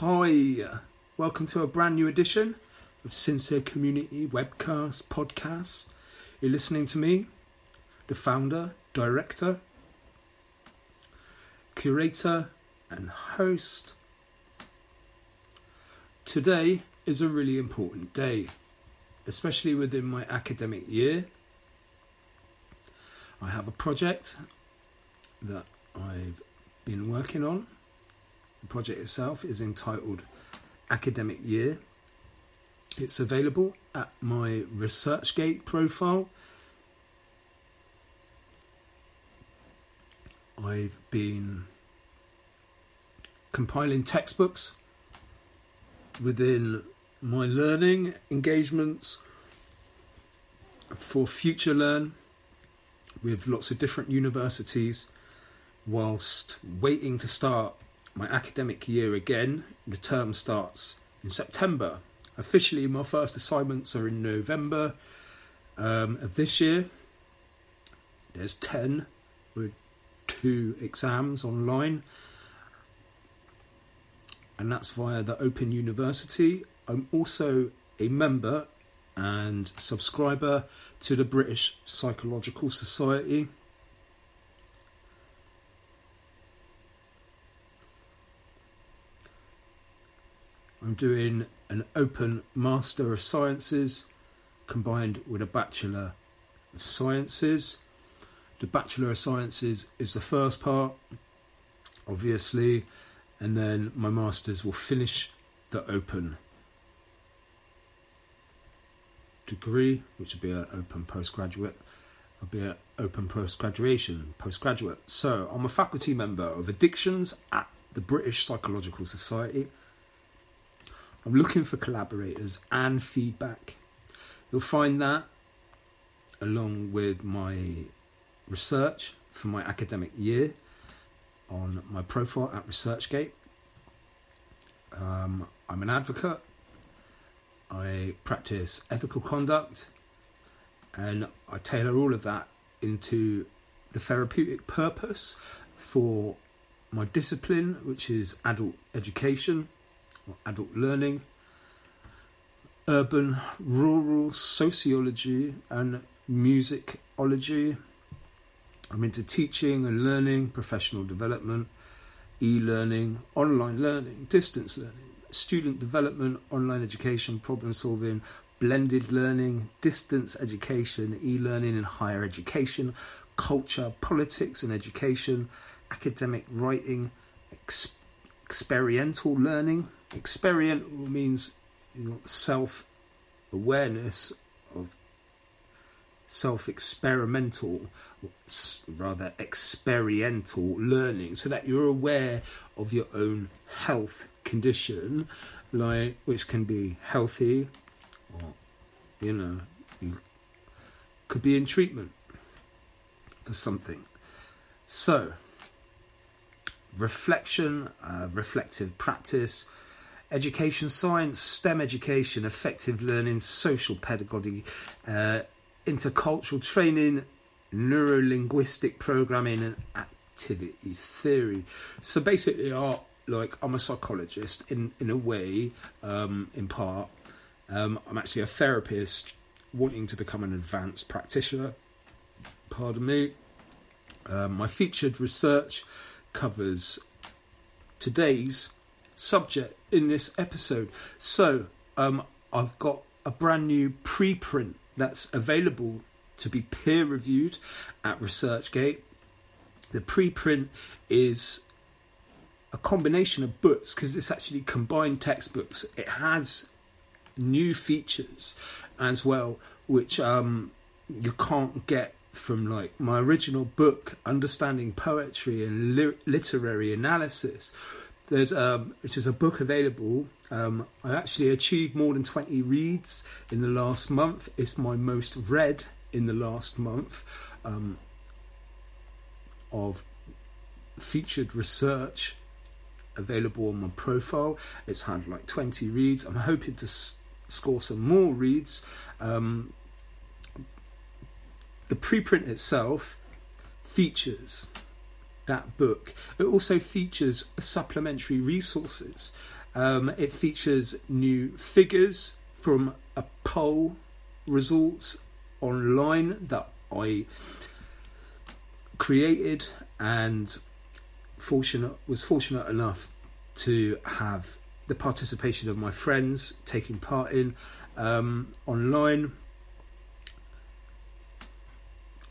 Hi, welcome to a brand new edition of Sincere Community Webcast Podcasts. You're listening to me, the founder, director, curator, and host. Today is a really important day, especially within my academic year. I have a project that I've been working on the project itself is entitled Academic Year. It's available at my ResearchGate profile. I've been compiling textbooks within my learning engagements for Future Learn with lots of different universities whilst waiting to start my academic year again. The term starts in September. Officially, my first assignments are in November um, of this year. There's 10 with two exams online, and that's via the Open University. I'm also a member and subscriber to the British Psychological Society. I'm doing an open Master of Sciences combined with a Bachelor of Sciences. The Bachelor of Sciences is the first part, obviously, and then my Masters will finish the open degree, which will be an open postgraduate, will be an open postgraduation, postgraduate. So I'm a faculty member of addictions at the British Psychological Society. I'm looking for collaborators and feedback. You'll find that along with my research for my academic year on my profile at ResearchGate. Um, I'm an advocate. I practice ethical conduct and I tailor all of that into the therapeutic purpose for my discipline, which is adult education or adult learning, urban rural sociology, and musicology. I'm into teaching and learning, professional development, e learning, online learning, distance learning, student development, online education, problem solving, blended learning, distance education, e learning in higher education, culture, politics and education, academic writing, ex- experiential learning, Experiential means self awareness of self experimental, rather experiential learning, so that you're aware of your own health condition, like which can be healthy, or you know, you could be in treatment for something. So, reflection, uh, reflective practice education science, STEM education, effective learning, social pedagogy, uh, intercultural training, neurolinguistic programming, and activity theory. So basically, are like I'm a psychologist in in a way, um, in part. Um, I'm actually a therapist wanting to become an advanced practitioner. Pardon me. Um, my featured research covers today's subject in this episode. So, um, I've got a brand new preprint that's available to be peer reviewed at ResearchGate. The preprint is a combination of books because it's actually combined textbooks. It has new features as well, which um, you can't get from like my original book, Understanding Poetry and Li- Literary Analysis, there's um, which is a book available. Um, I actually achieved more than 20 reads in the last month. It's my most read in the last month um, of featured research available on my profile. It's had like 20 reads. I'm hoping to s- score some more reads. Um, the preprint itself features that book. It also features supplementary resources Um, it features new figures from a poll results online that I created and fortunate was fortunate enough to have the participation of my friends taking part in um, online.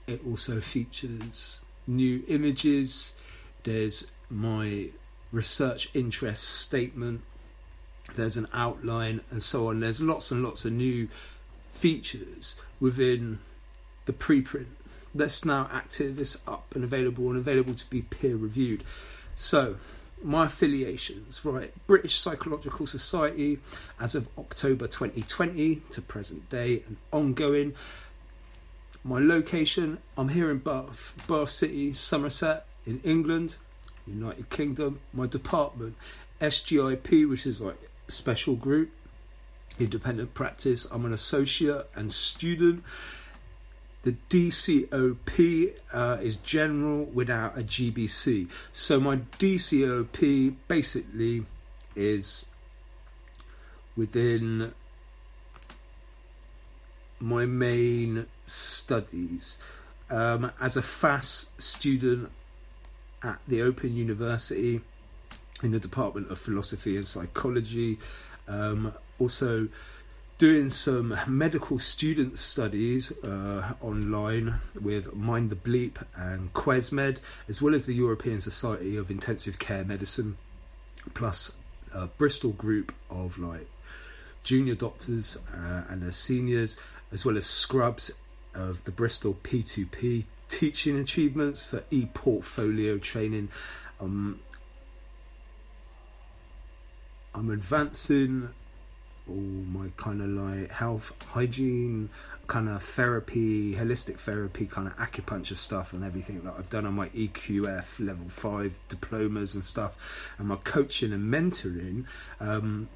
It also features new images. There's my research interest statement. There's an outline and so on. There's lots and lots of new features within the preprint that's now active, it's up and available and available to be peer reviewed. So, my affiliations, right? British Psychological Society as of October 2020 to present day and ongoing. My location, I'm here in Bath, Bath City, Somerset, in England, United Kingdom. My department, SGIP, which is like special group, independent practice. I'm an associate and student. The DCOP uh, is general without a GBC. So my DCOP basically is within my main studies. Um, as a FAS student at the Open University in the Department of Philosophy and Psychology, um, also doing some medical student studies uh, online with Mind the Bleep and QuesMed, as well as the European Society of Intensive Care Medicine, plus a Bristol group of like junior doctors uh, and their seniors, as well as scrubs of the Bristol P2P teaching achievements for e-portfolio training. Um, I'm advancing all my kind of like health, hygiene, kind of therapy, holistic therapy, kind of acupuncture stuff, and everything that I've done on my EQF level five diplomas and stuff, and my coaching and mentoring. Um,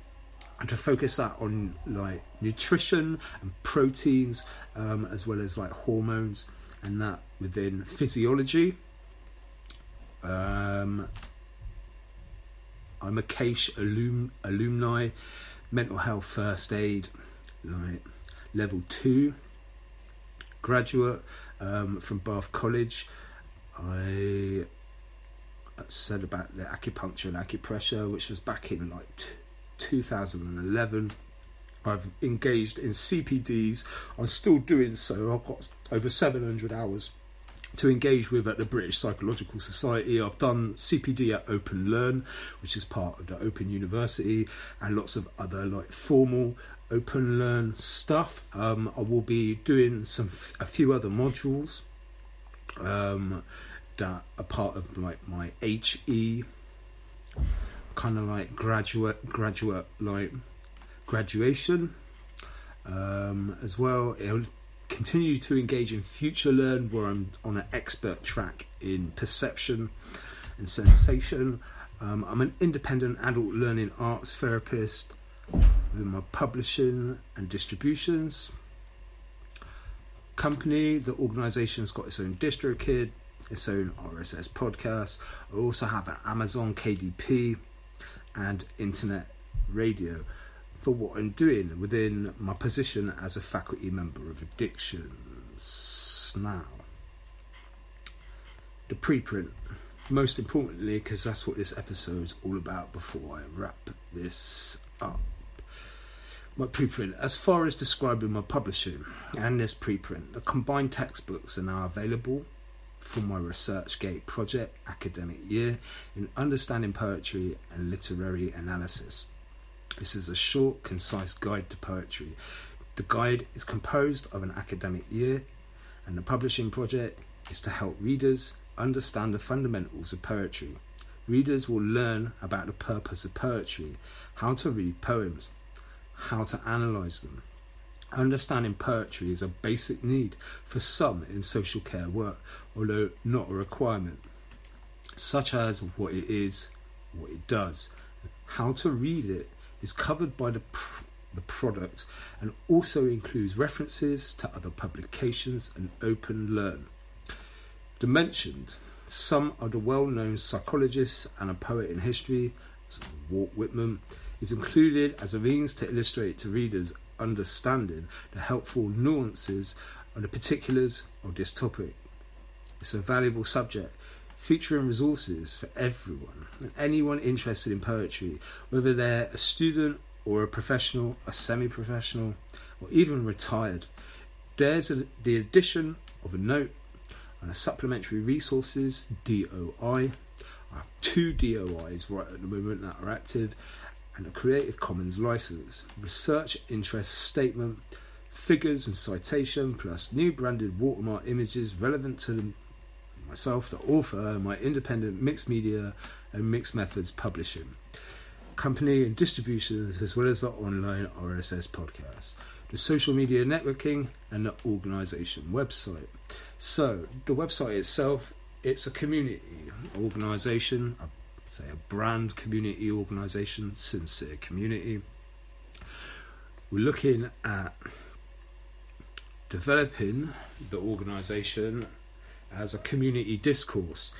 and to focus that on like nutrition and proteins, um, as well as like hormones, and that within physiology. Um, I'm a CAISH alum, alumni mental health first aid, like level two graduate um, from Bath College. I said about the acupuncture and acupressure, which was back in like 2011. I've engaged in CPDs. I'm still doing so. I've got over 700 hours to engage with at the British Psychological Society. I've done CPD at Open Learn, which is part of the Open University, and lots of other like formal Open Learn stuff. Um, I will be doing some a few other modules um, that are part of like my HE kind of like graduate graduate like graduation um, as well. It'll continue to engage in future learn where I'm on an expert track in perception and sensation. Um, I'm an independent adult learning arts therapist with my publishing and distributions company. The organisation's got its own DistroKid, its own RSS podcast. I also have an Amazon KDP and internet radio for what I'm doing within my position as a faculty member of addictions. Now, the preprint, most importantly, because that's what this episode is all about before I wrap this up. My preprint, as far as describing my publishing and this preprint, the combined textbooks are now available for my ResearchGate project academic year in understanding poetry and literary analysis. This is a short, concise guide to poetry. The guide is composed of an academic year, and the publishing project is to help readers understand the fundamentals of poetry. Readers will learn about the purpose of poetry, how to read poems, how to analyse them. Understanding poetry is a basic need for some in social care work, although not a requirement, such as what it is, what it does, how to read it, is covered by the, pr- the product and also includes references to other publications and open learn. The mentioned some of the well known psychologists and a poet in history, Walt Whitman, is included as a means to illustrate to readers understanding the helpful nuances and the particulars of this topic. It's a valuable subject featuring resources for everyone and anyone interested in poetry, whether they're a student or a professional, a semi professional, or even retired. There's a, the addition of a note and a supplementary resources DOI. I have two DOIs right at the moment that are active and a Creative Commons license, research interest statement, figures and citation, plus new branded watermark images relevant to myself, the author, my independent mixed media and mixed methods publishing company and distributions, as well as the online RSS podcast, the social media networking, and the organization website. So, the website itself, it's a community organization, a say a brand community organization, sincere community. We're looking at developing the organization as a community discourse.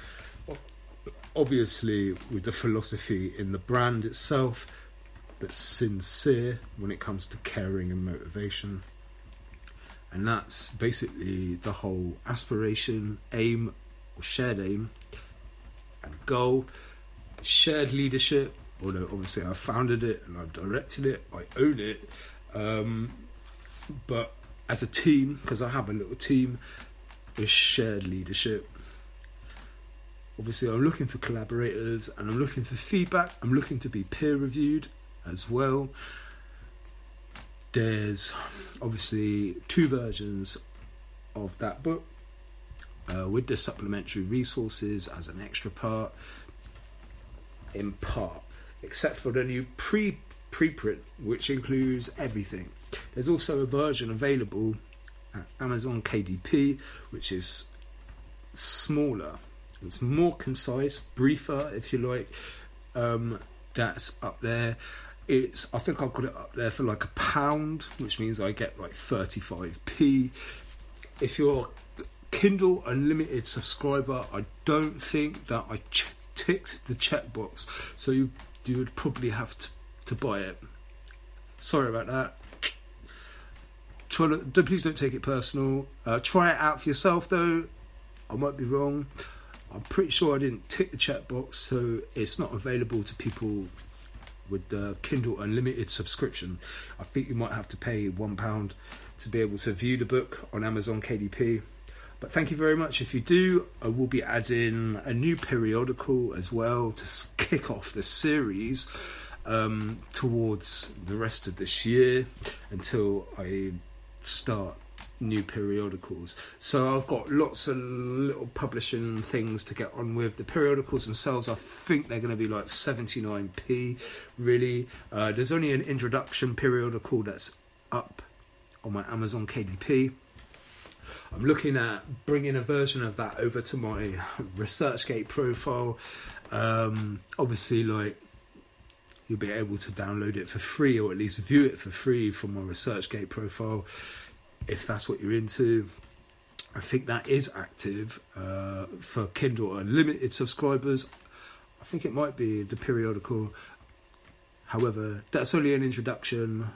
Obviously, with the philosophy in the brand itself that's sincere when it comes to caring and motivation. And that's basically the whole aspiration, aim, or shared aim and goal shared leadership, although obviously I founded it and I've directed it, I own it. Um, but as a team, because I have a little team, is shared leadership. Obviously, I'm looking for collaborators and I'm looking for feedback. I'm looking to be peer reviewed as well. There's obviously two versions of that book uh, with the supplementary resources as an extra part in part, except for the new pre preprint, which includes everything. There's also a version available Amazon KDP, which is smaller. It's more concise, briefer, if you like. Um, that's up there. It's I think I've got it up there for like a pound, which means I get like 35p. If you're Kindle Unlimited subscriber, I don't think that I ch- ticked the checkbox, so you you would probably have to, to buy it. Sorry about that. Try to, please don't take it personal. Uh, try it out for yourself, though. I might be wrong. I'm pretty sure I didn't tick the chat box, so it's not available to people with the Kindle Unlimited subscription. I think you might have to pay one pound to be able to view the book on Amazon KDP. But thank you very much if you do. I will be adding a new periodical as well to kick off the series um, towards the rest of this year until I start new periodicals. So I've got lots of little publishing things to get on with. The periodicals themselves, I think they're going to be like 79p, really. Uh, there's only an introduction periodical that's up on my Amazon KDP. I'm looking at bringing a version of that over to my ResearchGate profile. Um, obviously, like you'll be able to download it for free or at least view it for free from my ResearchGate profile if that's what you're into. I think that is active uh, for Kindle Unlimited subscribers. I think it might be the periodical. However, that's only an introduction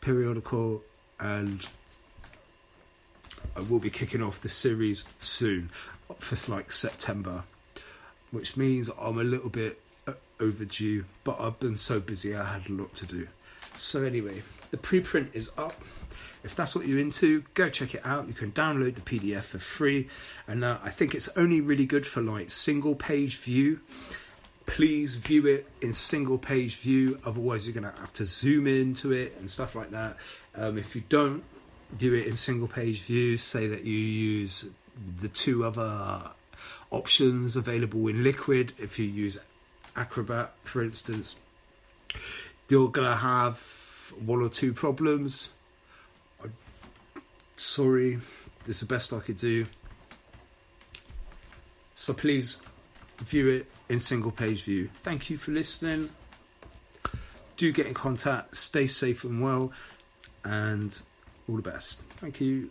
periodical and I will be kicking off the series soon for like September, which means I'm a little bit overdue, but I've been so busy I had a lot to do. So, anyway, the preprint is up. If that's what you're into, go check it out. You can download the PDF for free, and uh, I think it's only really good for like single page view. Please view it in single page view, otherwise, you're going to have to zoom into it and stuff like that. Um, if you don't view it in single page view, say that you use the two other options available in Liquid. If you use Acrobat, for instance, you're going to have one or two problems. I'm sorry, this is the best I could do. So please view it in single page view. Thank you for listening. Do get in contact, stay safe and well, and all the best. Thank you.